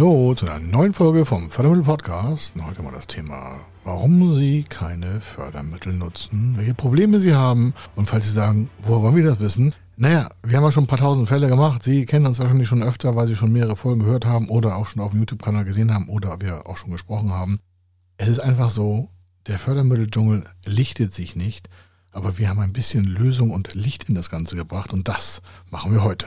Hallo zu einer neuen Folge vom Fördermittel Podcast. Und heute mal das Thema, warum Sie keine Fördermittel nutzen, welche Probleme Sie haben und falls Sie sagen, woher wollen wir das wissen? Naja, wir haben ja schon ein paar tausend Fälle gemacht. Sie kennen uns wahrscheinlich schon öfter, weil Sie schon mehrere Folgen gehört haben oder auch schon auf dem YouTube-Kanal gesehen haben oder wir auch schon gesprochen haben. Es ist einfach so, der Fördermitteldschungel lichtet sich nicht, aber wir haben ein bisschen Lösung und Licht in das Ganze gebracht und das machen wir heute.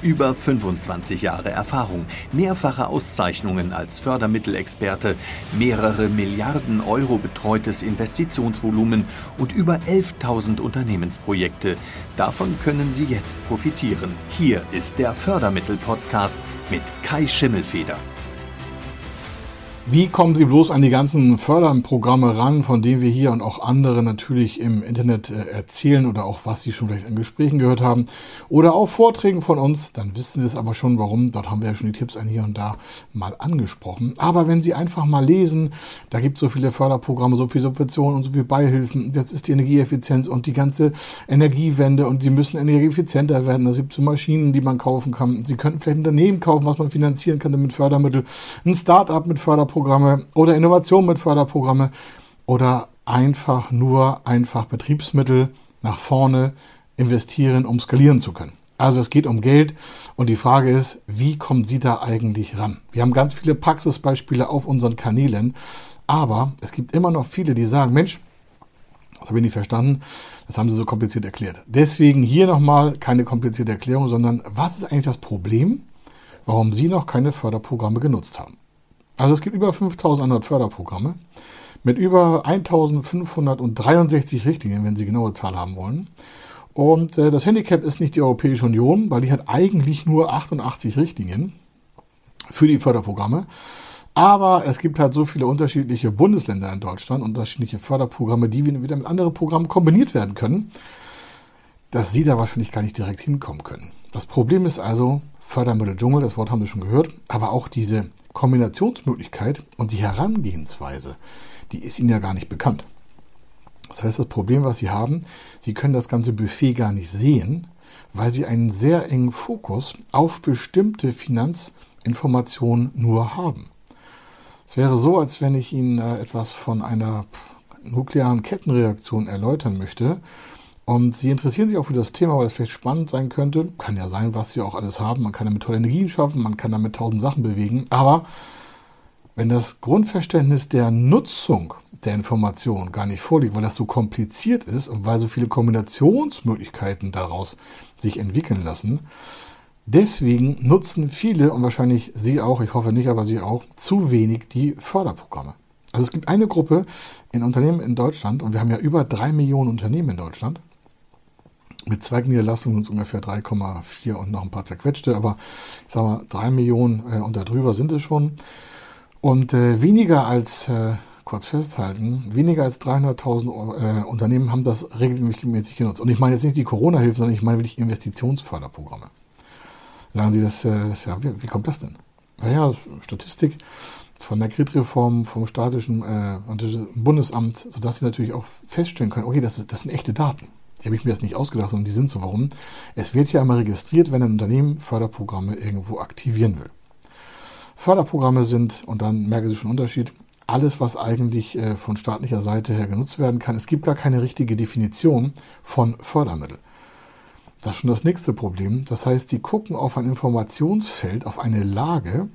Über 25 Jahre Erfahrung, mehrfache Auszeichnungen als Fördermittelexperte, mehrere Milliarden Euro betreutes Investitionsvolumen und über 11.000 Unternehmensprojekte. Davon können Sie jetzt profitieren. Hier ist der Fördermittel-Podcast mit Kai Schimmelfeder. Wie kommen Sie bloß an die ganzen Förderprogramme ran, von denen wir hier und auch andere natürlich im Internet äh, erzählen oder auch was Sie schon vielleicht an Gesprächen gehört haben oder auch Vorträgen von uns, dann wissen Sie es aber schon, warum. Dort haben wir ja schon die Tipps an hier und da mal angesprochen. Aber wenn Sie einfach mal lesen, da gibt es so viele Förderprogramme, so viele Subventionen und so viele Beihilfen, das ist die Energieeffizienz und die ganze Energiewende und Sie müssen energieeffizienter werden. Da gibt es so Maschinen, die man kaufen kann. Sie könnten vielleicht ein Unternehmen kaufen, was man finanzieren kann mit Fördermitteln, ein Start-up mit Förderprogrammen Förderprogramme oder Innovation mit Förderprogramme oder einfach nur einfach Betriebsmittel nach vorne investieren, um skalieren zu können. Also es geht um Geld und die Frage ist, wie kommen Sie da eigentlich ran? Wir haben ganz viele Praxisbeispiele auf unseren Kanälen, aber es gibt immer noch viele, die sagen, Mensch, das habe ich nicht verstanden, das haben Sie so kompliziert erklärt. Deswegen hier nochmal keine komplizierte Erklärung, sondern was ist eigentlich das Problem, warum Sie noch keine Förderprogramme genutzt haben? Also es gibt über 5100 Förderprogramme mit über 1563 Richtlinien, wenn Sie genaue Zahl haben wollen. Und äh, das Handicap ist nicht die Europäische Union, weil die hat eigentlich nur 88 Richtlinien für die Förderprogramme. Aber es gibt halt so viele unterschiedliche Bundesländer in Deutschland, unterschiedliche Förderprogramme, die wieder mit anderen Programmen kombiniert werden können, dass Sie da wahrscheinlich gar nicht direkt hinkommen können. Das Problem ist also Fördermitteldschungel, das Wort haben Sie schon gehört, aber auch diese Kombinationsmöglichkeit und die Herangehensweise, die ist Ihnen ja gar nicht bekannt. Das heißt, das Problem, was Sie haben, Sie können das ganze Buffet gar nicht sehen, weil Sie einen sehr engen Fokus auf bestimmte Finanzinformationen nur haben. Es wäre so, als wenn ich Ihnen äh, etwas von einer nuklearen Kettenreaktion erläutern möchte und Sie interessieren sich auch für das Thema, weil es vielleicht spannend sein könnte. Kann ja sein, was Sie auch alles haben. Man kann damit tolle Energien schaffen, man kann damit tausend Sachen bewegen. Aber wenn das Grundverständnis der Nutzung der Information gar nicht vorliegt, weil das so kompliziert ist und weil so viele Kombinationsmöglichkeiten daraus sich entwickeln lassen, deswegen nutzen viele und wahrscheinlich Sie auch, ich hoffe nicht, aber Sie auch, zu wenig die Förderprogramme. Also es gibt eine Gruppe in Unternehmen in Deutschland und wir haben ja über drei Millionen Unternehmen in Deutschland mit Zweigniederlassungen sind es ungefähr 3,4 und noch ein paar zerquetschte, aber ich sage mal, 3 Millionen äh, und darüber sind es schon. Und äh, weniger als, äh, kurz festhalten, weniger als 300.000 äh, Unternehmen haben das regelmäßig genutzt. Und ich meine jetzt nicht die Corona-Hilfe, sondern ich meine wirklich Investitionsförderprogramme. Sagen Sie, das, äh, das ja, wie, wie, kommt das denn? Naja, Statistik von der Kreditreform vom statischen äh, Bundesamt, sodass Sie natürlich auch feststellen können, okay, das, ist, das sind echte Daten. Die habe ich mir jetzt nicht ausgedacht, sondern die sind so. Warum? Es wird ja einmal registriert, wenn ein Unternehmen Förderprogramme irgendwo aktivieren will. Förderprogramme sind, und dann merken Sie schon einen Unterschied, alles, was eigentlich äh, von staatlicher Seite her genutzt werden kann. Es gibt gar keine richtige Definition von Fördermittel. Das ist schon das nächste Problem. Das heißt, Sie gucken auf ein Informationsfeld, auf eine Lage,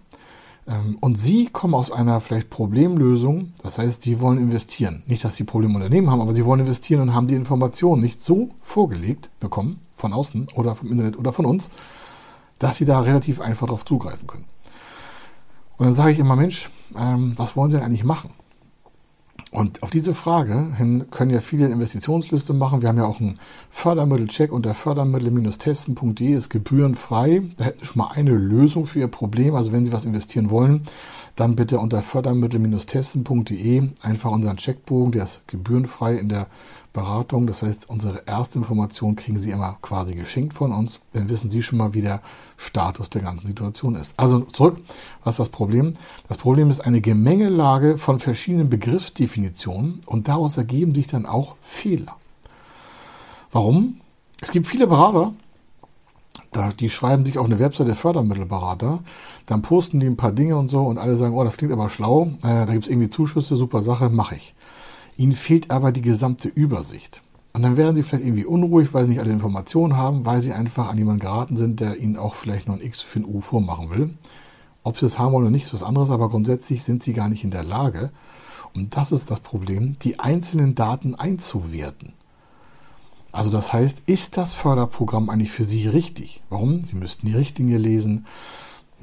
und Sie kommen aus einer vielleicht Problemlösung, das heißt, Sie wollen investieren. Nicht, dass Sie Probleme Unternehmen haben, aber Sie wollen investieren und haben die Informationen nicht so vorgelegt bekommen, von außen oder vom Internet oder von uns, dass Sie da relativ einfach darauf zugreifen können. Und dann sage ich immer, Mensch, ähm, was wollen Sie denn eigentlich machen? Und auf diese Frage hin können ja viele Investitionsliste machen. Wir haben ja auch einen Fördermittelcheck unter fördermittel-testen.de ist gebührenfrei. Da hätten Sie schon mal eine Lösung für Ihr Problem. Also wenn Sie was investieren wollen, dann bitte unter fördermittel-testen.de einfach unseren Checkbogen, der ist gebührenfrei in der Beratung. Das heißt, unsere erste Information kriegen Sie immer quasi geschenkt von uns. Dann wissen Sie schon mal, wie der Status der ganzen Situation ist. Also zurück, was ist das Problem? Das Problem ist eine Gemengelage von verschiedenen Begriffsdefinitionen und daraus ergeben sich dann auch Fehler. Warum? Es gibt viele Berater, die schreiben sich auf eine Webseite der Fördermittelberater, dann posten die ein paar Dinge und so und alle sagen, oh, das klingt aber schlau, äh, da gibt es irgendwie Zuschüsse, super Sache, mache ich. Ihnen fehlt aber die gesamte Übersicht. Und dann werden Sie vielleicht irgendwie unruhig, weil Sie nicht alle Informationen haben, weil Sie einfach an jemanden geraten sind, der Ihnen auch vielleicht noch ein X für ein U vormachen will. Ob Sie es haben wollen oder nicht, ist was anderes, aber grundsätzlich sind Sie gar nicht in der Lage, und das ist das Problem, die einzelnen Daten einzuwerten. Also das heißt, ist das Förderprogramm eigentlich für Sie richtig? Warum? Sie müssten die Richtlinie lesen,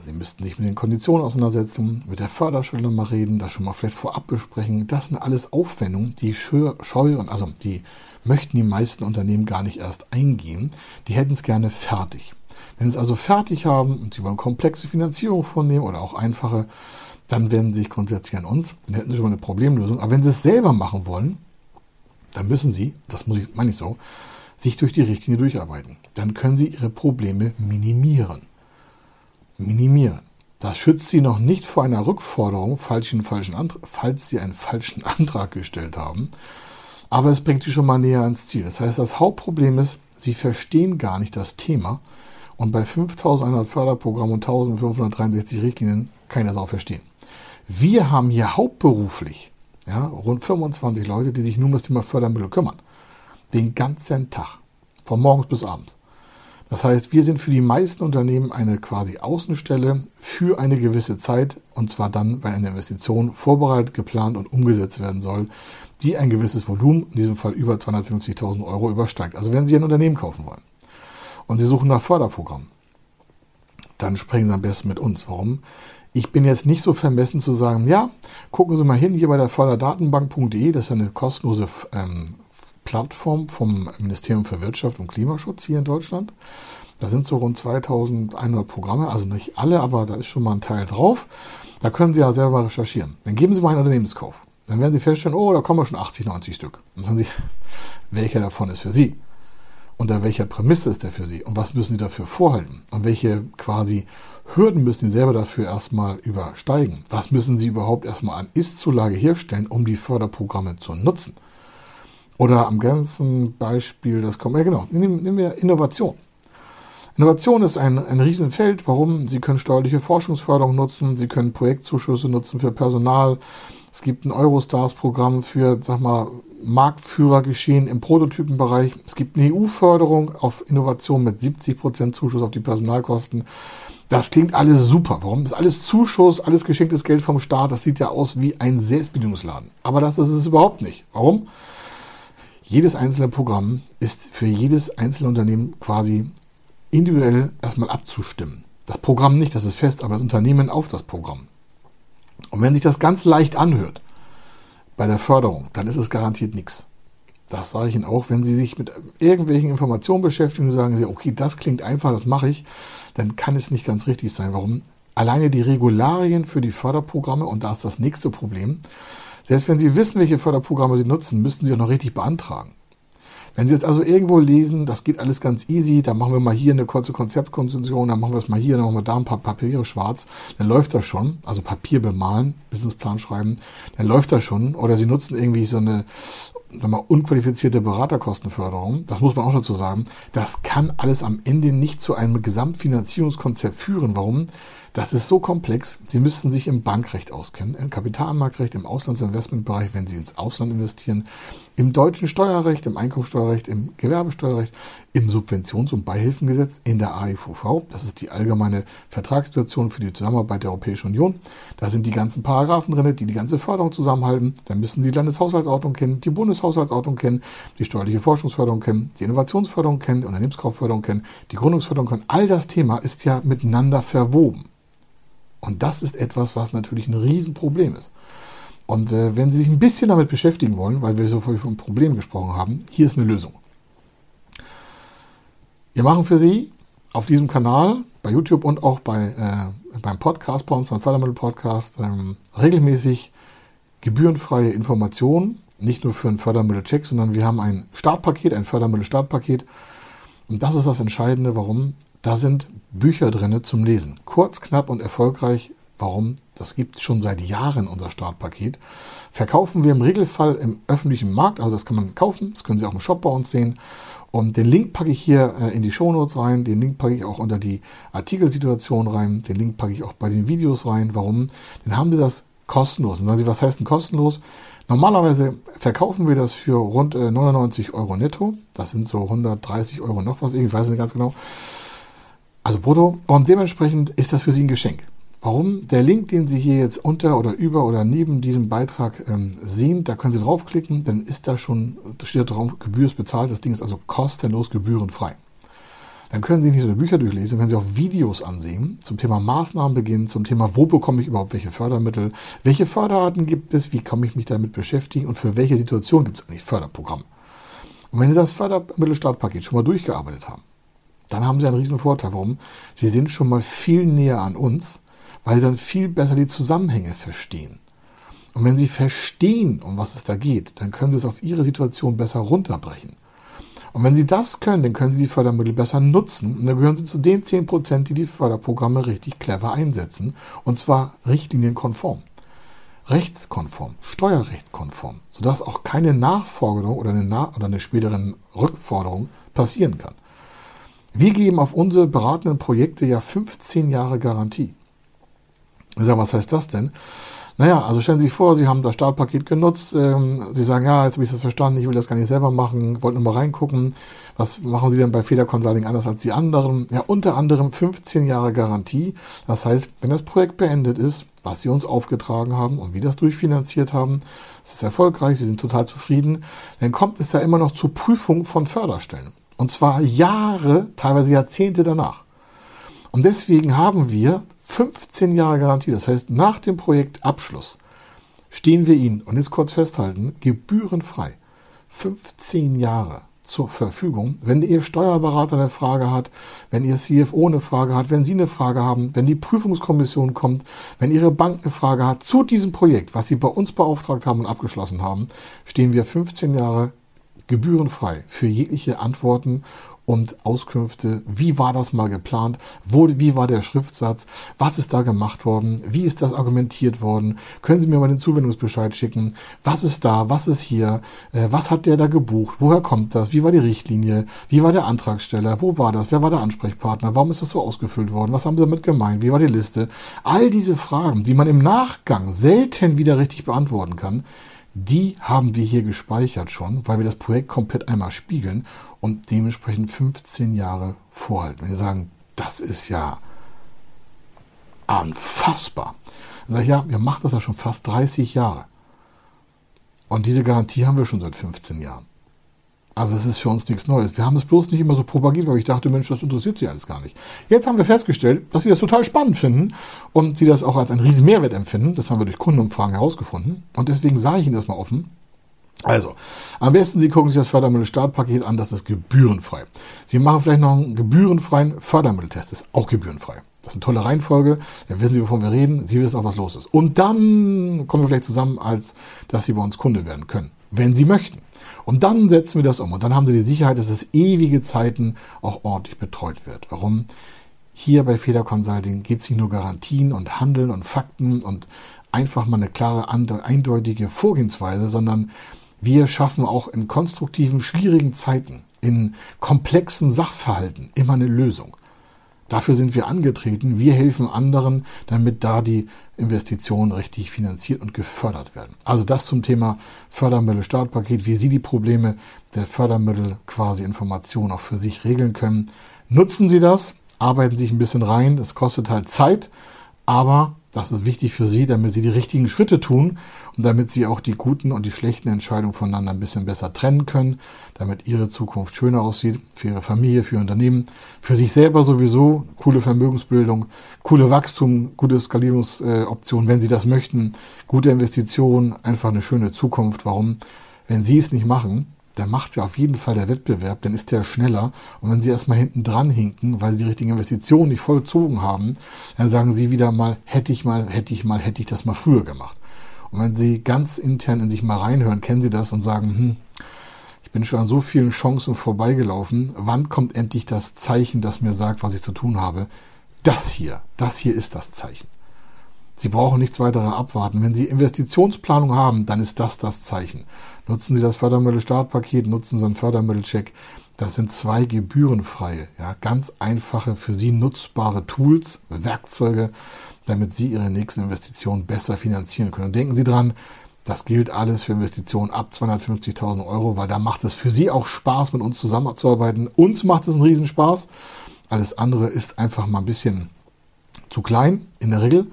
Sie müssten sich mit den Konditionen auseinandersetzen, mit der Förderschule mal reden, das schon mal vielleicht vorab besprechen. Das sind alles Aufwendungen, die scheuern, also die möchten die meisten Unternehmen gar nicht erst eingehen. Die hätten es gerne fertig. Wenn sie es also fertig haben und sie wollen komplexe Finanzierung vornehmen oder auch einfache, dann wenden sie sich grundsätzlich an uns. Dann hätten sie schon mal eine Problemlösung. Aber wenn sie es selber machen wollen, dann müssen sie, das muss ich, meine ich so, sich durch die Richtlinie durcharbeiten. Dann können sie ihre Probleme minimieren minimieren. Das schützt Sie noch nicht vor einer Rückforderung, falls Sie einen falschen Antrag, gestellt haben, aber es bringt Sie schon mal näher ans Ziel. Das heißt, das Hauptproblem ist, Sie verstehen gar nicht das Thema und bei 5100 Förderprogrammen und 1563 Richtlinien kann ich das auch verstehen. Wir haben hier hauptberuflich ja, rund 25 Leute, die sich nur um das Thema Fördermittel kümmern. Den ganzen Tag. Von morgens bis abends. Das heißt, wir sind für die meisten Unternehmen eine quasi Außenstelle für eine gewisse Zeit und zwar dann, wenn eine Investition vorbereitet, geplant und umgesetzt werden soll, die ein gewisses Volumen, in diesem Fall über 250.000 Euro übersteigt. Also wenn Sie ein Unternehmen kaufen wollen und Sie suchen nach Förderprogrammen, dann sprechen Sie am besten mit uns. Warum? Ich bin jetzt nicht so vermessen zu sagen, ja, gucken Sie mal hin, hier bei der Förderdatenbank.de, das ist eine kostenlose ähm, Plattform vom Ministerium für Wirtschaft und Klimaschutz hier in Deutschland. Da sind so rund 2100 Programme, also nicht alle, aber da ist schon mal ein Teil drauf. Da können Sie ja selber recherchieren. Dann geben Sie mal einen Unternehmenskauf. Dann werden Sie feststellen, oh, da kommen schon 80, 90 Stück. Dann sagen Sie, welcher davon ist für Sie? Unter welcher Prämisse ist der für Sie? Und was müssen Sie dafür vorhalten? Und welche quasi Hürden müssen Sie selber dafür erstmal übersteigen? Was müssen Sie überhaupt erstmal an Ist-Zulage herstellen, um die Förderprogramme zu nutzen? Oder am ganzen Beispiel, das kommt, ja genau, nehmen, nehmen wir Innovation. Innovation ist ein, ein Riesenfeld. Warum? Sie können steuerliche Forschungsförderung nutzen, Sie können Projektzuschüsse nutzen für Personal. Es gibt ein Eurostars-Programm für, sag mal, Marktführergeschehen im Prototypenbereich. Es gibt eine EU-Förderung auf Innovation mit 70% Zuschuss auf die Personalkosten. Das klingt alles super. Warum? Ist alles Zuschuss, alles geschenktes Geld vom Staat. Das sieht ja aus wie ein Selbstbedienungsladen. Aber das ist es überhaupt nicht. Warum? Jedes einzelne Programm ist für jedes einzelne Unternehmen quasi individuell erstmal abzustimmen. Das Programm nicht, das ist fest, aber das Unternehmen auf das Programm. Und wenn sich das ganz leicht anhört bei der Förderung, dann ist es garantiert nichts. Das sage ich Ihnen auch, wenn Sie sich mit irgendwelchen Informationen beschäftigen und sagen Sie, okay, das klingt einfach, das mache ich, dann kann es nicht ganz richtig sein. Warum? Alleine die Regularien für die Förderprogramme, und da ist das nächste Problem, selbst wenn Sie wissen, welche Förderprogramme Sie nutzen, müssten Sie auch noch richtig beantragen. Wenn Sie jetzt also irgendwo lesen, das geht alles ganz easy, dann machen wir mal hier eine kurze Konzeptkonstruktion, dann machen wir es mal hier, dann machen wir da ein paar Papiere schwarz, dann läuft das schon, also Papier bemalen, Businessplan schreiben, dann läuft das schon. Oder Sie nutzen irgendwie so eine mal, unqualifizierte Beraterkostenförderung, das muss man auch dazu sagen, das kann alles am Ende nicht zu einem Gesamtfinanzierungskonzept führen. Warum? Das ist so komplex. Sie müssten sich im Bankrecht auskennen, im Kapitalmarktrecht, im Auslandsinvestmentbereich, wenn Sie ins Ausland investieren, im deutschen Steuerrecht, im Einkommensteuerrecht, im Gewerbesteuerrecht, im Subventions- und Beihilfengesetz, in der AIVV. Das ist die allgemeine Vertragssituation für die Zusammenarbeit der Europäischen Union. Da sind die ganzen Paragraphen drin, die die ganze Förderung zusammenhalten. Da müssen Sie die Landeshaushaltsordnung kennen, die Bundeshaushaltsordnung kennen, die steuerliche Forschungsförderung kennen, die Innovationsförderung kennen, die Unternehmenskaufförderung kennen, die Gründungsförderung kennen. All das Thema ist ja miteinander verwoben. Und das ist etwas, was natürlich ein Riesenproblem ist. Und äh, wenn Sie sich ein bisschen damit beschäftigen wollen, weil wir so viel von Problemen gesprochen haben, hier ist eine Lösung. Wir machen für Sie auf diesem Kanal, bei YouTube und auch bei, äh, beim Podcast, bei uns beim Fördermittel-Podcast, ähm, regelmäßig gebührenfreie Informationen, nicht nur für einen Fördermittelcheck, sondern wir haben ein Startpaket, ein Fördermittel-Startpaket. Und das ist das Entscheidende, warum. Da sind Bücher drin zum Lesen. Kurz, knapp und erfolgreich. Warum? Das gibt schon seit Jahren, unser Startpaket. Verkaufen wir im Regelfall im öffentlichen Markt, also das kann man kaufen, das können Sie auch im Shop bei uns sehen. Und den Link packe ich hier äh, in die Shownotes rein, den Link packe ich auch unter die Artikelsituation rein, den Link packe ich auch bei den Videos rein. Warum? Dann haben Sie das kostenlos. Und sagen Sie, was heißt denn kostenlos? Normalerweise verkaufen wir das für rund 99 äh, Euro netto. Das sind so 130 Euro noch was, ich weiß nicht ganz genau. Also brutto. Und dementsprechend ist das für Sie ein Geschenk. Warum? Der Link, den Sie hier jetzt unter oder über oder neben diesem Beitrag ähm, sehen, da können Sie draufklicken, dann ist da schon, da steht da drauf, Gebühr bezahlt. Das Ding ist also kostenlos gebührenfrei. Dann können Sie nicht nur Bücher durchlesen, können Sie auch Videos ansehen zum Thema Maßnahmenbeginn, zum Thema, wo bekomme ich überhaupt welche Fördermittel, welche Förderarten gibt es, wie komme ich mich damit beschäftigen und für welche Situation gibt es eigentlich Förderprogramm. Und wenn Sie das Fördermittelstartpaket schon mal durchgearbeitet haben, dann haben Sie einen riesen Vorteil. Warum? Sie sind schon mal viel näher an uns weil sie dann viel besser die Zusammenhänge verstehen. Und wenn sie verstehen, um was es da geht, dann können sie es auf ihre Situation besser runterbrechen. Und wenn sie das können, dann können sie die Fördermittel besser nutzen. Und dann gehören sie zu den 10%, die die Förderprogramme richtig clever einsetzen. Und zwar richtlinienkonform, rechtskonform, steuerrechtkonform, sodass auch keine Nachforderung oder eine, Na oder eine späteren Rückforderung passieren kann. Wir geben auf unsere beratenden Projekte ja 15 Jahre Garantie. Ich sage, was heißt das denn? Naja, also stellen Sie sich vor, Sie haben das Startpaket genutzt, ähm, Sie sagen, ja, jetzt habe ich das verstanden, ich will das gar nicht selber machen, wollte nur mal reingucken. Was machen Sie denn bei Feder Consulting anders als die anderen? Ja, unter anderem 15 Jahre Garantie. Das heißt, wenn das Projekt beendet ist, was Sie uns aufgetragen haben und wie das durchfinanziert haben, es ist erfolgreich, Sie sind total zufrieden, dann kommt es ja immer noch zur Prüfung von Förderstellen. Und zwar Jahre, teilweise Jahrzehnte danach. Und deswegen haben wir 15 Jahre Garantie. Das heißt, nach dem Projektabschluss stehen wir Ihnen, und jetzt kurz festhalten, gebührenfrei 15 Jahre zur Verfügung. Wenn Ihr Steuerberater eine Frage hat, wenn Ihr CFO eine Frage hat, wenn Sie eine Frage haben, wenn die Prüfungskommission kommt, wenn Ihre Bank eine Frage hat zu diesem Projekt, was Sie bei uns beauftragt haben und abgeschlossen haben, stehen wir 15 Jahre gebührenfrei für jegliche Antworten und Auskünfte. Wie war das mal geplant? Wo, wie war der Schriftsatz? Was ist da gemacht worden? Wie ist das argumentiert worden? Können Sie mir mal den Zuwendungsbescheid schicken? Was ist da? Was ist hier? Äh, was hat der da gebucht? Woher kommt das? Wie war die Richtlinie? Wie war der Antragsteller? Wo war das? Wer war der Ansprechpartner? Warum ist das so ausgefüllt worden? Was haben Sie damit gemeint? Wie war die Liste? All diese Fragen, die man im Nachgang selten wieder richtig beantworten kann, die haben wir hier gespeichert schon, weil wir das Projekt komplett einmal spiegeln und dementsprechend 15 Jahre vorhalten. Wenn Sie sagen, das ist ja unfassbar, dann sage ich, ja, wir machen das ja schon fast 30 Jahre. Und diese Garantie haben wir schon seit 15 Jahren. Also es ist für uns nichts Neues. Wir haben es bloß nicht immer so propagiert, weil ich dachte, Mensch, das interessiert sie alles gar nicht. Jetzt haben wir festgestellt, dass sie das total spannend finden und sie das auch als einen riesen Mehrwert empfinden. Das haben wir durch Kundenumfragen herausgefunden. Und deswegen sage ich Ihnen das mal offen. Also, am besten Sie gucken sich das Fördermittel-Startpaket an, das ist gebührenfrei. Sie machen vielleicht noch einen gebührenfreien Fördermitteltest, das ist auch gebührenfrei. Das ist eine tolle Reihenfolge, dann wissen Sie, wovon wir reden, Sie wissen auch, was los ist. Und dann kommen wir vielleicht zusammen, als dass Sie bei uns Kunde werden können, wenn Sie möchten. Und dann setzen wir das um. Und dann haben Sie die Sicherheit, dass es ewige Zeiten auch ordentlich betreut wird. Warum? Hier bei Feder Consulting gibt es nicht nur Garantien und Handeln und Fakten und einfach mal eine klare, eindeutige Vorgehensweise, sondern wir schaffen auch in konstruktiven, schwierigen Zeiten, in komplexen Sachverhalten immer eine Lösung. Dafür sind wir angetreten. Wir helfen anderen, damit da die Investitionen richtig finanziert und gefördert werden. Also das zum Thema Fördermittel-Startpaket, wie Sie die Probleme der Fördermittel quasi Informationen auch für sich regeln können. Nutzen Sie das, arbeiten Sie sich ein bisschen rein. Das kostet halt Zeit, aber Das ist wichtig für Sie, damit Sie die richtigen Schritte tun und damit Sie auch die guten und die schlechten Entscheidungen voneinander ein bisschen besser trennen können, damit Ihre Zukunft schöner aussieht, für Ihre Familie, für Ihr Unternehmen, für sich selber sowieso, coole Vermögensbildung, coole Wachstum, gute Skalierungsoptionen, wenn Sie das möchten, gute Investitionen, einfach eine schöne Zukunft. Warum? Wenn Sie es nicht machen, der macht ja auf jeden Fall der Wettbewerb, dann ist der schneller. Und wenn sie erstmal hinten dran hinken, weil sie die richtigen Investitionen nicht vollzogen haben, dann sagen sie wieder mal, hätte ich mal, hätte ich mal, hätte ich das mal früher gemacht. Und wenn sie ganz intern in sich mal reinhören, kennen sie das und sagen, hm, ich bin schon an so vielen Chancen vorbeigelaufen. Wann kommt endlich das Zeichen, das mir sagt, was ich zu tun habe? Das hier, das hier ist das Zeichen. Sie brauchen nichts weiter abwarten. Wenn Sie Investitionsplanung haben, dann ist das das Zeichen. Nutzen Sie das Fördermittel-Startpaket, nutzen Sie einen Fördermittelcheck. Das sind zwei gebührenfreie, ja, ganz einfache, für Sie nutzbare Tools, Werkzeuge, damit Sie Ihre nächsten Investitionen besser finanzieren können. Und denken Sie dran, das gilt alles für Investitionen ab 250.000 Euro, weil da macht es für Sie auch Spaß, mit uns zusammenzuarbeiten. Uns macht es einen Riesenspaß. Alles andere ist einfach mal ein bisschen zu klein in der Regel.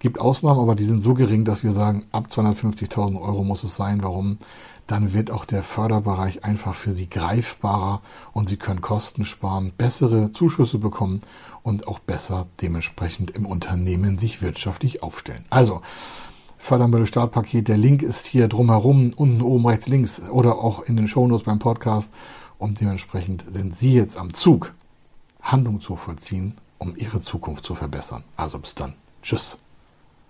Gibt Ausnahmen, aber die sind so gering, dass wir sagen, ab 250.000 Euro muss es sein. Warum? Dann wird auch der Förderbereich einfach für Sie greifbarer und Sie können Kosten sparen, bessere Zuschüsse bekommen und auch besser dementsprechend im Unternehmen sich wirtschaftlich aufstellen. Also, Fördermittel Startpaket, der Link ist hier drumherum, unten oben rechts links oder auch in den Shownotes beim Podcast. Und dementsprechend sind Sie jetzt am Zug, Handlung zu vollziehen, um Ihre Zukunft zu verbessern. Also bis dann. Tschüss.